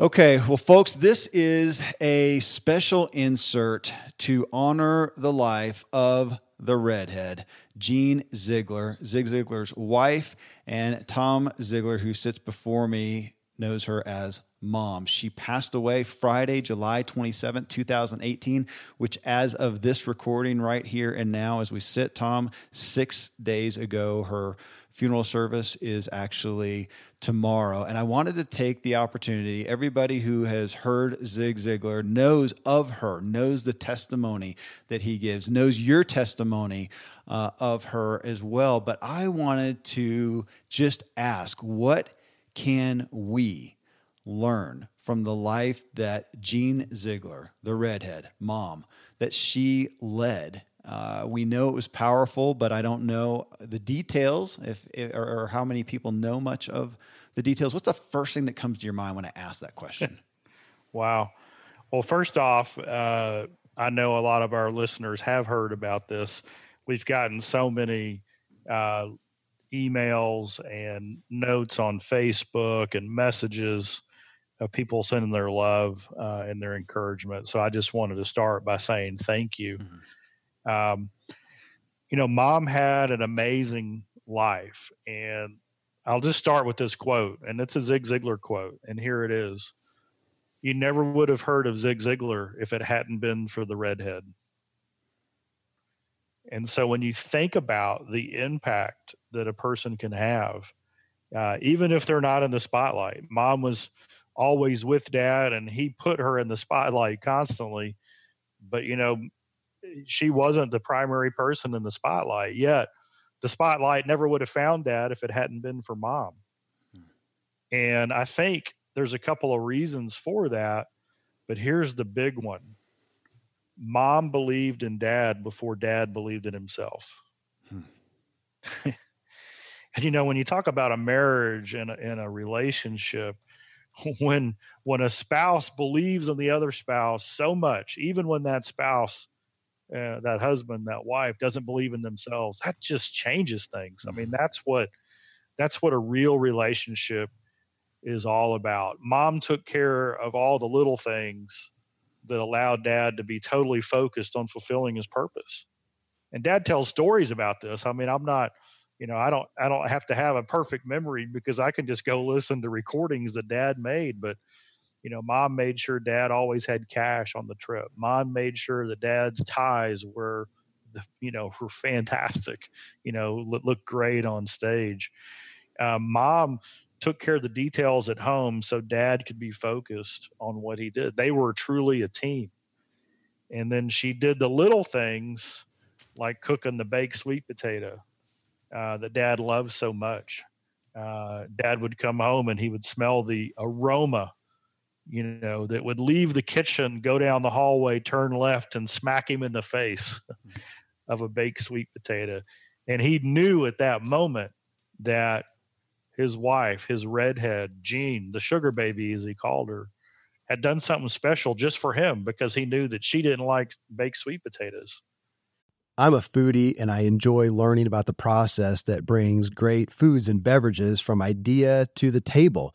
Okay, well, folks, this is a special insert to honor the life of the redhead, Jean Ziglar, Zig Ziglar's wife, and Tom Ziglar, who sits before me, knows her as mom. She passed away Friday, July 27, 2018, which, as of this recording right here and now, as we sit, Tom, six days ago, her funeral service is actually tomorrow. And I wanted to take the opportunity, everybody who has heard Zig Ziglar knows of her, knows the testimony that he gives, knows your testimony uh, of her as well. But I wanted to just ask what can we learn from the life that Jean Ziglar, the redhead mom, that she led uh, we know it was powerful, but I don't know the details if, if or, or, how many people know much of the details. What's the first thing that comes to your mind when I ask that question? wow. Well, first off, uh, I know a lot of our listeners have heard about this. We've gotten so many uh, emails and notes on Facebook and messages of people sending their love uh, and their encouragement. So I just wanted to start by saying thank you. Mm-hmm um, you know, mom had an amazing life. And I'll just start with this quote, and it's a Zig Ziglar quote. And here it is You never would have heard of Zig Ziglar if it hadn't been for the redhead. And so when you think about the impact that a person can have, uh, even if they're not in the spotlight, mom was always with dad and he put her in the spotlight constantly. But, you know, she wasn't the primary person in the spotlight yet the spotlight never would have found dad if it hadn't been for mom hmm. and i think there's a couple of reasons for that but here's the big one mom believed in dad before dad believed in himself hmm. and you know when you talk about a marriage and a, and a relationship when when a spouse believes in the other spouse so much even when that spouse uh, that husband, that wife doesn't believe in themselves, that just changes things. I mean, mm-hmm. that's what that's what a real relationship is all about. Mom took care of all the little things that allowed dad to be totally focused on fulfilling his purpose. And dad tells stories about this. I mean, I'm not, you know, I don't I don't have to have a perfect memory because I can just go listen to recordings that dad made, but you know, mom made sure dad always had cash on the trip. Mom made sure that dad's ties were, you know, were fantastic. You know, look, look great on stage. Uh, mom took care of the details at home so dad could be focused on what he did. They were truly a team. And then she did the little things like cooking the baked sweet potato uh, that dad loved so much. Uh, dad would come home and he would smell the aroma you know, that would leave the kitchen, go down the hallway, turn left, and smack him in the face of a baked sweet potato. And he knew at that moment that his wife, his redhead, Jean, the sugar baby, as he called her, had done something special just for him because he knew that she didn't like baked sweet potatoes. I'm a foodie and I enjoy learning about the process that brings great foods and beverages from idea to the table.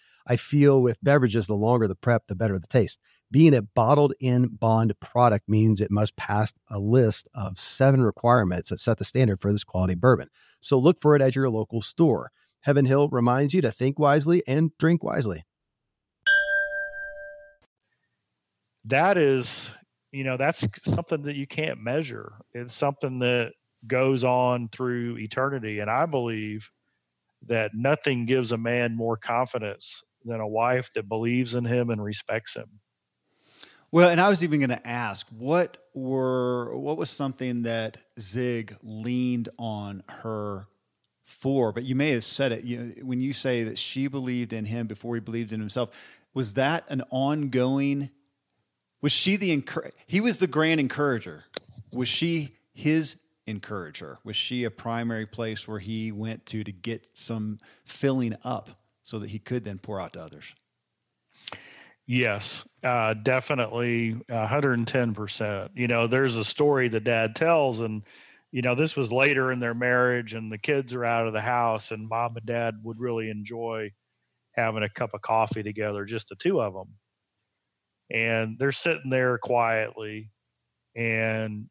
I feel with beverages, the longer the prep, the better the taste. Being a bottled in bond product means it must pass a list of seven requirements that set the standard for this quality bourbon. So look for it at your local store. Heaven Hill reminds you to think wisely and drink wisely. that is you know that's something that you can't measure it's something that goes on through eternity and i believe that nothing gives a man more confidence than a wife that believes in him and respects him Well, and I was even going to ask what were what was something that Zig leaned on her for, but you may have said it. You know, when you say that she believed in him before he believed in himself, was that an ongoing? Was she the encour- he was the grand encourager? Was she his encourager? Was she a primary place where he went to to get some filling up so that he could then pour out to others? Yes, uh, definitely, hundred and ten percent. You know, there's a story that Dad tells, and you know, this was later in their marriage, and the kids are out of the house, and Mom and Dad would really enjoy having a cup of coffee together, just the two of them. And they're sitting there quietly, and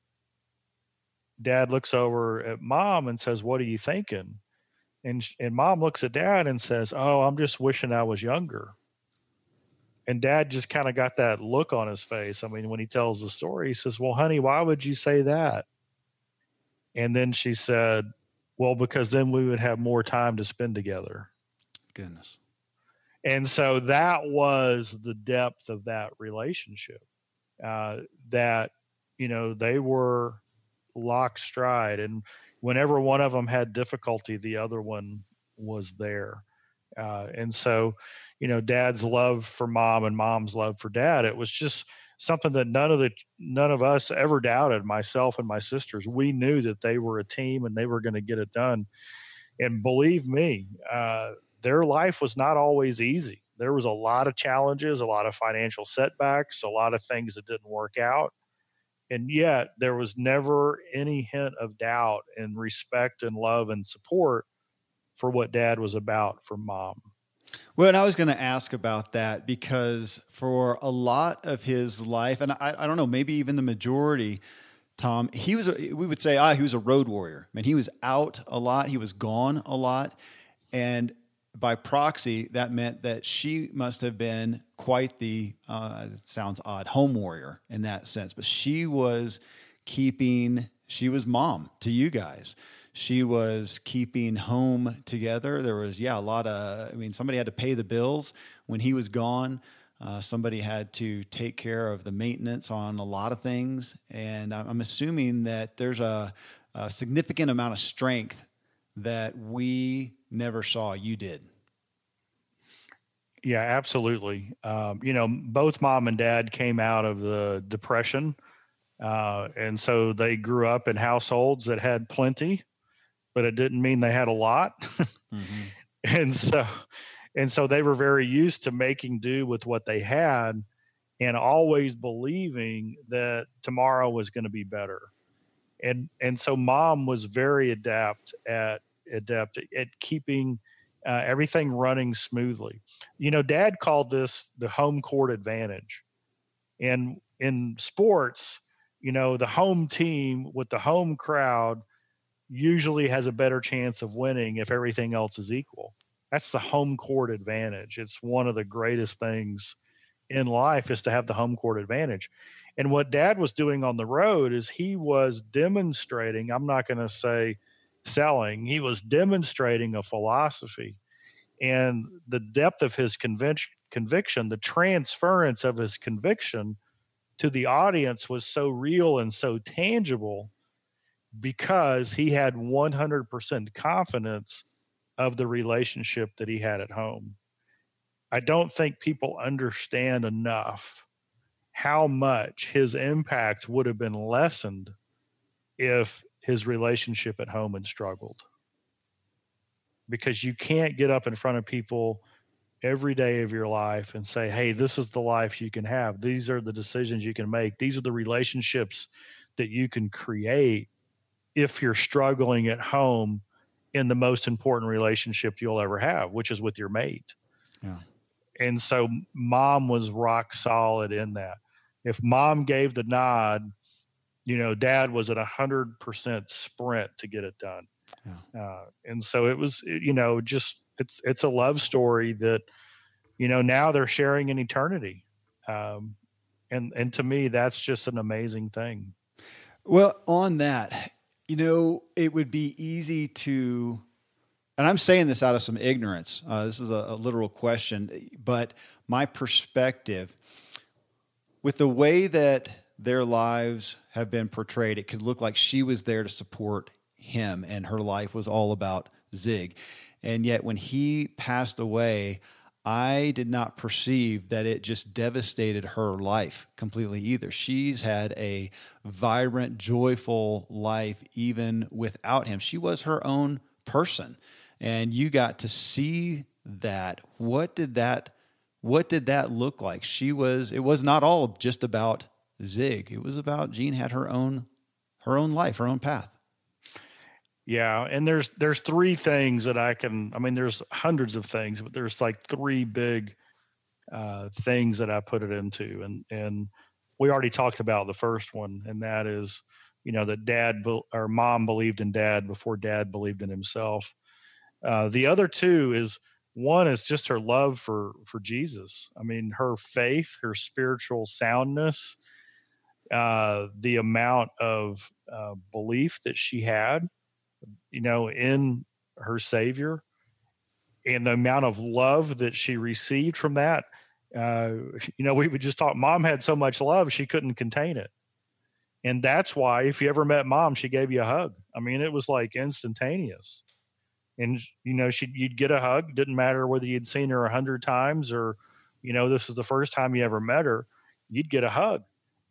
Dad looks over at Mom and says, "What are you thinking?" And and Mom looks at Dad and says, "Oh, I'm just wishing I was younger." and dad just kind of got that look on his face. I mean, when he tells the story, he says, Well, honey, why would you say that? And then she said, Well, because then we would have more time to spend together. Goodness. And so that was the depth of that relationship. Uh, that, you know, they were lock stride. And whenever one of them had difficulty, the other one was there. Uh, and so, you know, dad's love for mom and mom's love for dad, it was just something that none of the none of us ever doubted. Myself and my sisters, we knew that they were a team and they were going to get it done. And believe me, uh, their life was not always easy. There was a lot of challenges, a lot of financial setbacks, a lot of things that didn't work out. And yet, there was never any hint of doubt and respect and love and support for what dad was about for mom. Well, and I was going to ask about that because for a lot of his life, and I, I don't know, maybe even the majority, Tom, he was, a, we would say, ah, he was a road warrior. I mean, he was out a lot, he was gone a lot. And by proxy, that meant that she must have been quite the, uh, sounds odd, home warrior in that sense. But she was keeping, she was mom to you guys she was keeping home together. There was, yeah, a lot of, I mean, somebody had to pay the bills when he was gone. Uh, somebody had to take care of the maintenance on a lot of things. And I'm assuming that there's a, a significant amount of strength that we never saw. You did. Yeah, absolutely. Um, you know, both mom and dad came out of the depression. Uh, and so they grew up in households that had plenty but it didn't mean they had a lot. mm-hmm. And so, and so they were very used to making do with what they had and always believing that tomorrow was going to be better. And, and so mom was very adept at, adept at keeping uh, everything running smoothly. You know, dad called this the home court advantage. And in sports, you know, the home team with the home crowd usually has a better chance of winning if everything else is equal. That's the home court advantage. It's one of the greatest things in life is to have the home court advantage. And what dad was doing on the road is he was demonstrating, I'm not going to say selling, he was demonstrating a philosophy. And the depth of his conviction, conviction, the transference of his conviction to the audience was so real and so tangible because he had 100% confidence of the relationship that he had at home. I don't think people understand enough how much his impact would have been lessened if his relationship at home and struggled. Because you can't get up in front of people every day of your life and say, hey, this is the life you can have. These are the decisions you can make. These are the relationships that you can create if you're struggling at home in the most important relationship you'll ever have, which is with your mate. Yeah. And so mom was rock solid in that. If mom gave the nod, you know, dad was at a hundred percent sprint to get it done. Yeah. Uh, and so it was, you know, just it's it's a love story that, you know, now they're sharing an eternity. Um, and and to me, that's just an amazing thing. Well, on that, you know, it would be easy to, and I'm saying this out of some ignorance. Uh, this is a, a literal question, but my perspective with the way that their lives have been portrayed, it could look like she was there to support him and her life was all about Zig. And yet, when he passed away, I did not perceive that it just devastated her life completely either. She's had a vibrant, joyful life even without him. She was her own person. And you got to see that. What did that what did that look like? She was it was not all just about Zig. It was about Jean had her own her own life, her own path. Yeah, and there's there's three things that I can. I mean, there's hundreds of things, but there's like three big uh, things that I put it into, and and we already talked about the first one, and that is, you know, that dad be, or mom believed in dad before dad believed in himself. Uh, the other two is one is just her love for for Jesus. I mean, her faith, her spiritual soundness, uh, the amount of uh, belief that she had you know, in her Savior and the amount of love that she received from that. Uh, you know, we would just talk. Mom had so much love, she couldn't contain it. And that's why, if you ever met mom, she gave you a hug. I mean, it was like instantaneous. And, you know, she you'd get a hug. Didn't matter whether you'd seen her a hundred times or, you know, this is the first time you ever met her, you'd get a hug.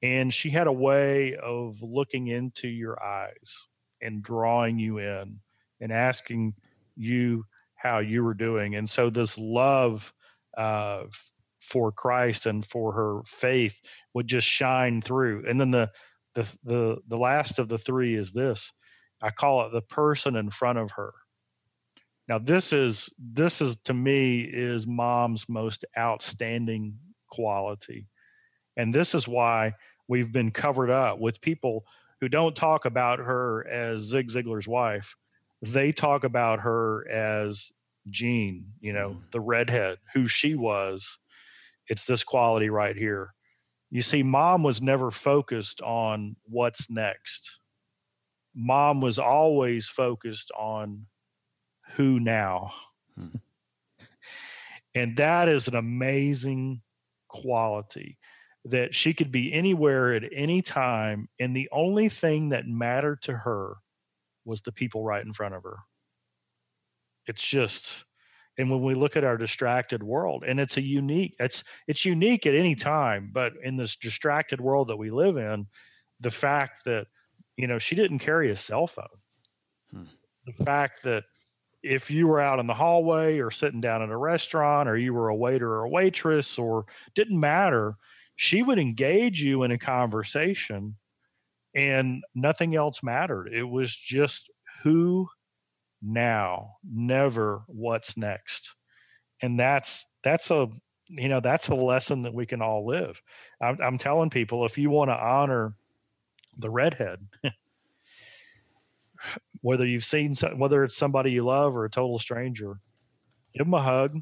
And she had a way of looking into your eyes and drawing you in and asking you how you were doing. And so this love uh, for Christ and for her faith would just shine through. And then the the the the last of the three is this. I call it the person in front of her. Now this is this is to me is mom's most outstanding quality. And this is why we've been covered up with people who don't talk about her as Zig Ziglar's wife. They talk about her as Jean, you know, mm. the redhead, who she was. It's this quality right here. You see, mom was never focused on what's next. Mom was always focused on who now. Hmm. And that is an amazing quality that she could be anywhere at any time and the only thing that mattered to her was the people right in front of her it's just and when we look at our distracted world and it's a unique it's it's unique at any time but in this distracted world that we live in the fact that you know she didn't carry a cell phone hmm. the fact that if you were out in the hallway or sitting down at a restaurant or you were a waiter or a waitress or didn't matter she would engage you in a conversation and nothing else mattered. It was just who now, never what's next. And that's that's a you know that's a lesson that we can all live. I'm, I'm telling people if you want to honor the redhead, whether you've seen whether it's somebody you love or a total stranger, give them a hug,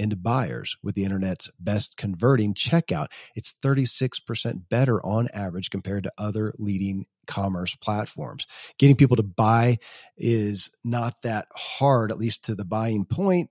into buyers with the internet's best converting checkout. It's 36% better on average compared to other leading commerce platforms. Getting people to buy is not that hard, at least to the buying point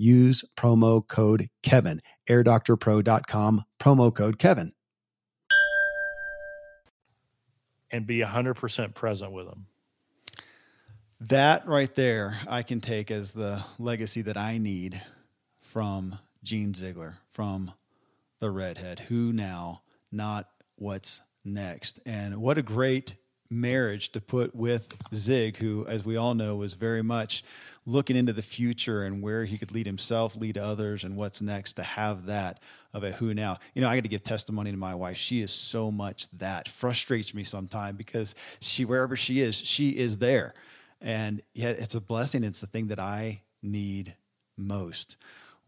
use promo code Kevin. AirDoctorPro.com, promo code Kevin. And be 100% present with them. That right there, I can take as the legacy that I need from Jean Ziglar, from the redhead. Who now, not what's next. And what a great marriage to put with Zig, who, as we all know, was very much looking into the future and where he could lead himself, lead others, and what's next to have that of a who now. You know, I got to give testimony to my wife. She is so much that frustrates me sometimes because she, wherever she is, she is there. And yet it's a blessing. It's the thing that I need most.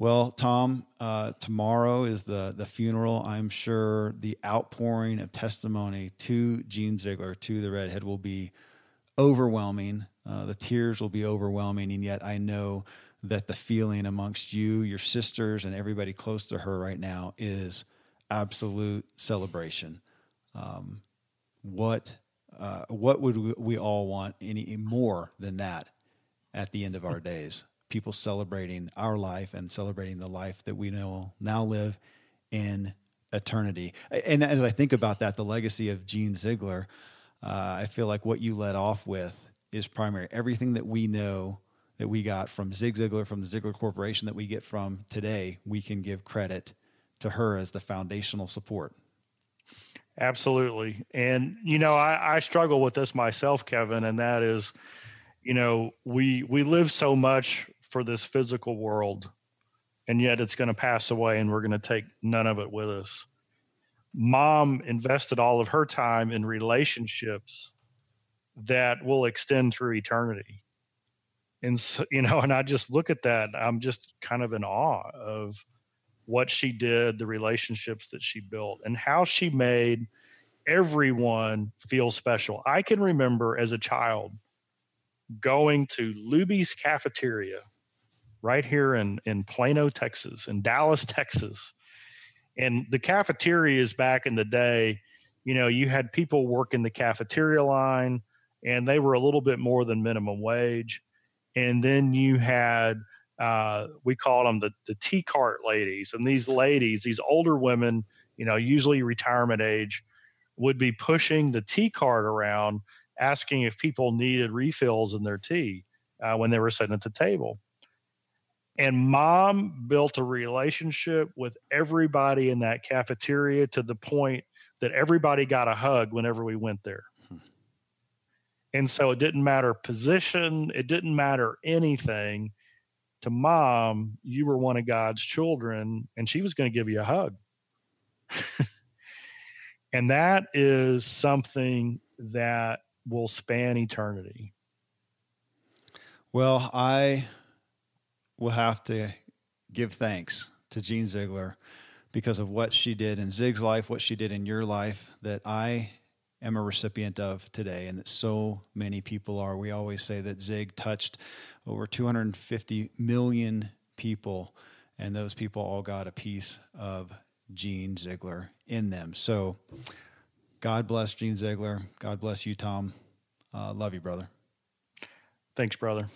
Well, Tom, uh, tomorrow is the the funeral. I'm sure the outpouring of testimony to Jean Ziglar, to the redhead, will be overwhelming. Uh, the tears will be overwhelming, and yet I know that the feeling amongst you, your sisters, and everybody close to her right now is absolute celebration. Um, what uh, what would we, we all want any more than that at the end of our days? People celebrating our life and celebrating the life that we know now live in eternity. And as I think about that, the legacy of Jean Ziglar, uh, I feel like what you led off with is primary. Everything that we know that we got from Zig Ziglar, from the Ziglar Corporation, that we get from today, we can give credit to her as the foundational support. Absolutely. And, you know, I, I struggle with this myself, Kevin, and that is, you know, we we live so much for this physical world, and yet it's going to pass away and we're going to take none of it with us mom invested all of her time in relationships that will extend through eternity. And so, you know, and I just look at that, I'm just kind of in awe of what she did, the relationships that she built, and how she made everyone feel special. I can remember as a child going to Luby's cafeteria right here in, in Plano, Texas, in Dallas, Texas, and the cafeterias back in the day, you know, you had people working the cafeteria line and they were a little bit more than minimum wage. And then you had, uh, we called them the, the tea cart ladies. And these ladies, these older women, you know, usually retirement age, would be pushing the tea cart around asking if people needed refills in their tea. uh, when they were sitting at the table. And mom built a relationship with everybody in that cafeteria to the point that everybody got a hug whenever we went there. Hmm. And so it didn't matter position, it didn't matter anything. To mom, you were one of God's children, and she was going to give you a hug. and that is something that will span eternity. Well, I will have to give thanks to Jean Ziglar because of what she did in Zig's life, what she did in your life, that I am a recipient of today, and that so many people are. We always say that Zig touched over 250 million people, and those people all got a piece of Jean Ziglar in them. So, God bless Jean Ziglar. God bless you, Tom. Uh, love you, brother. Thanks, brother.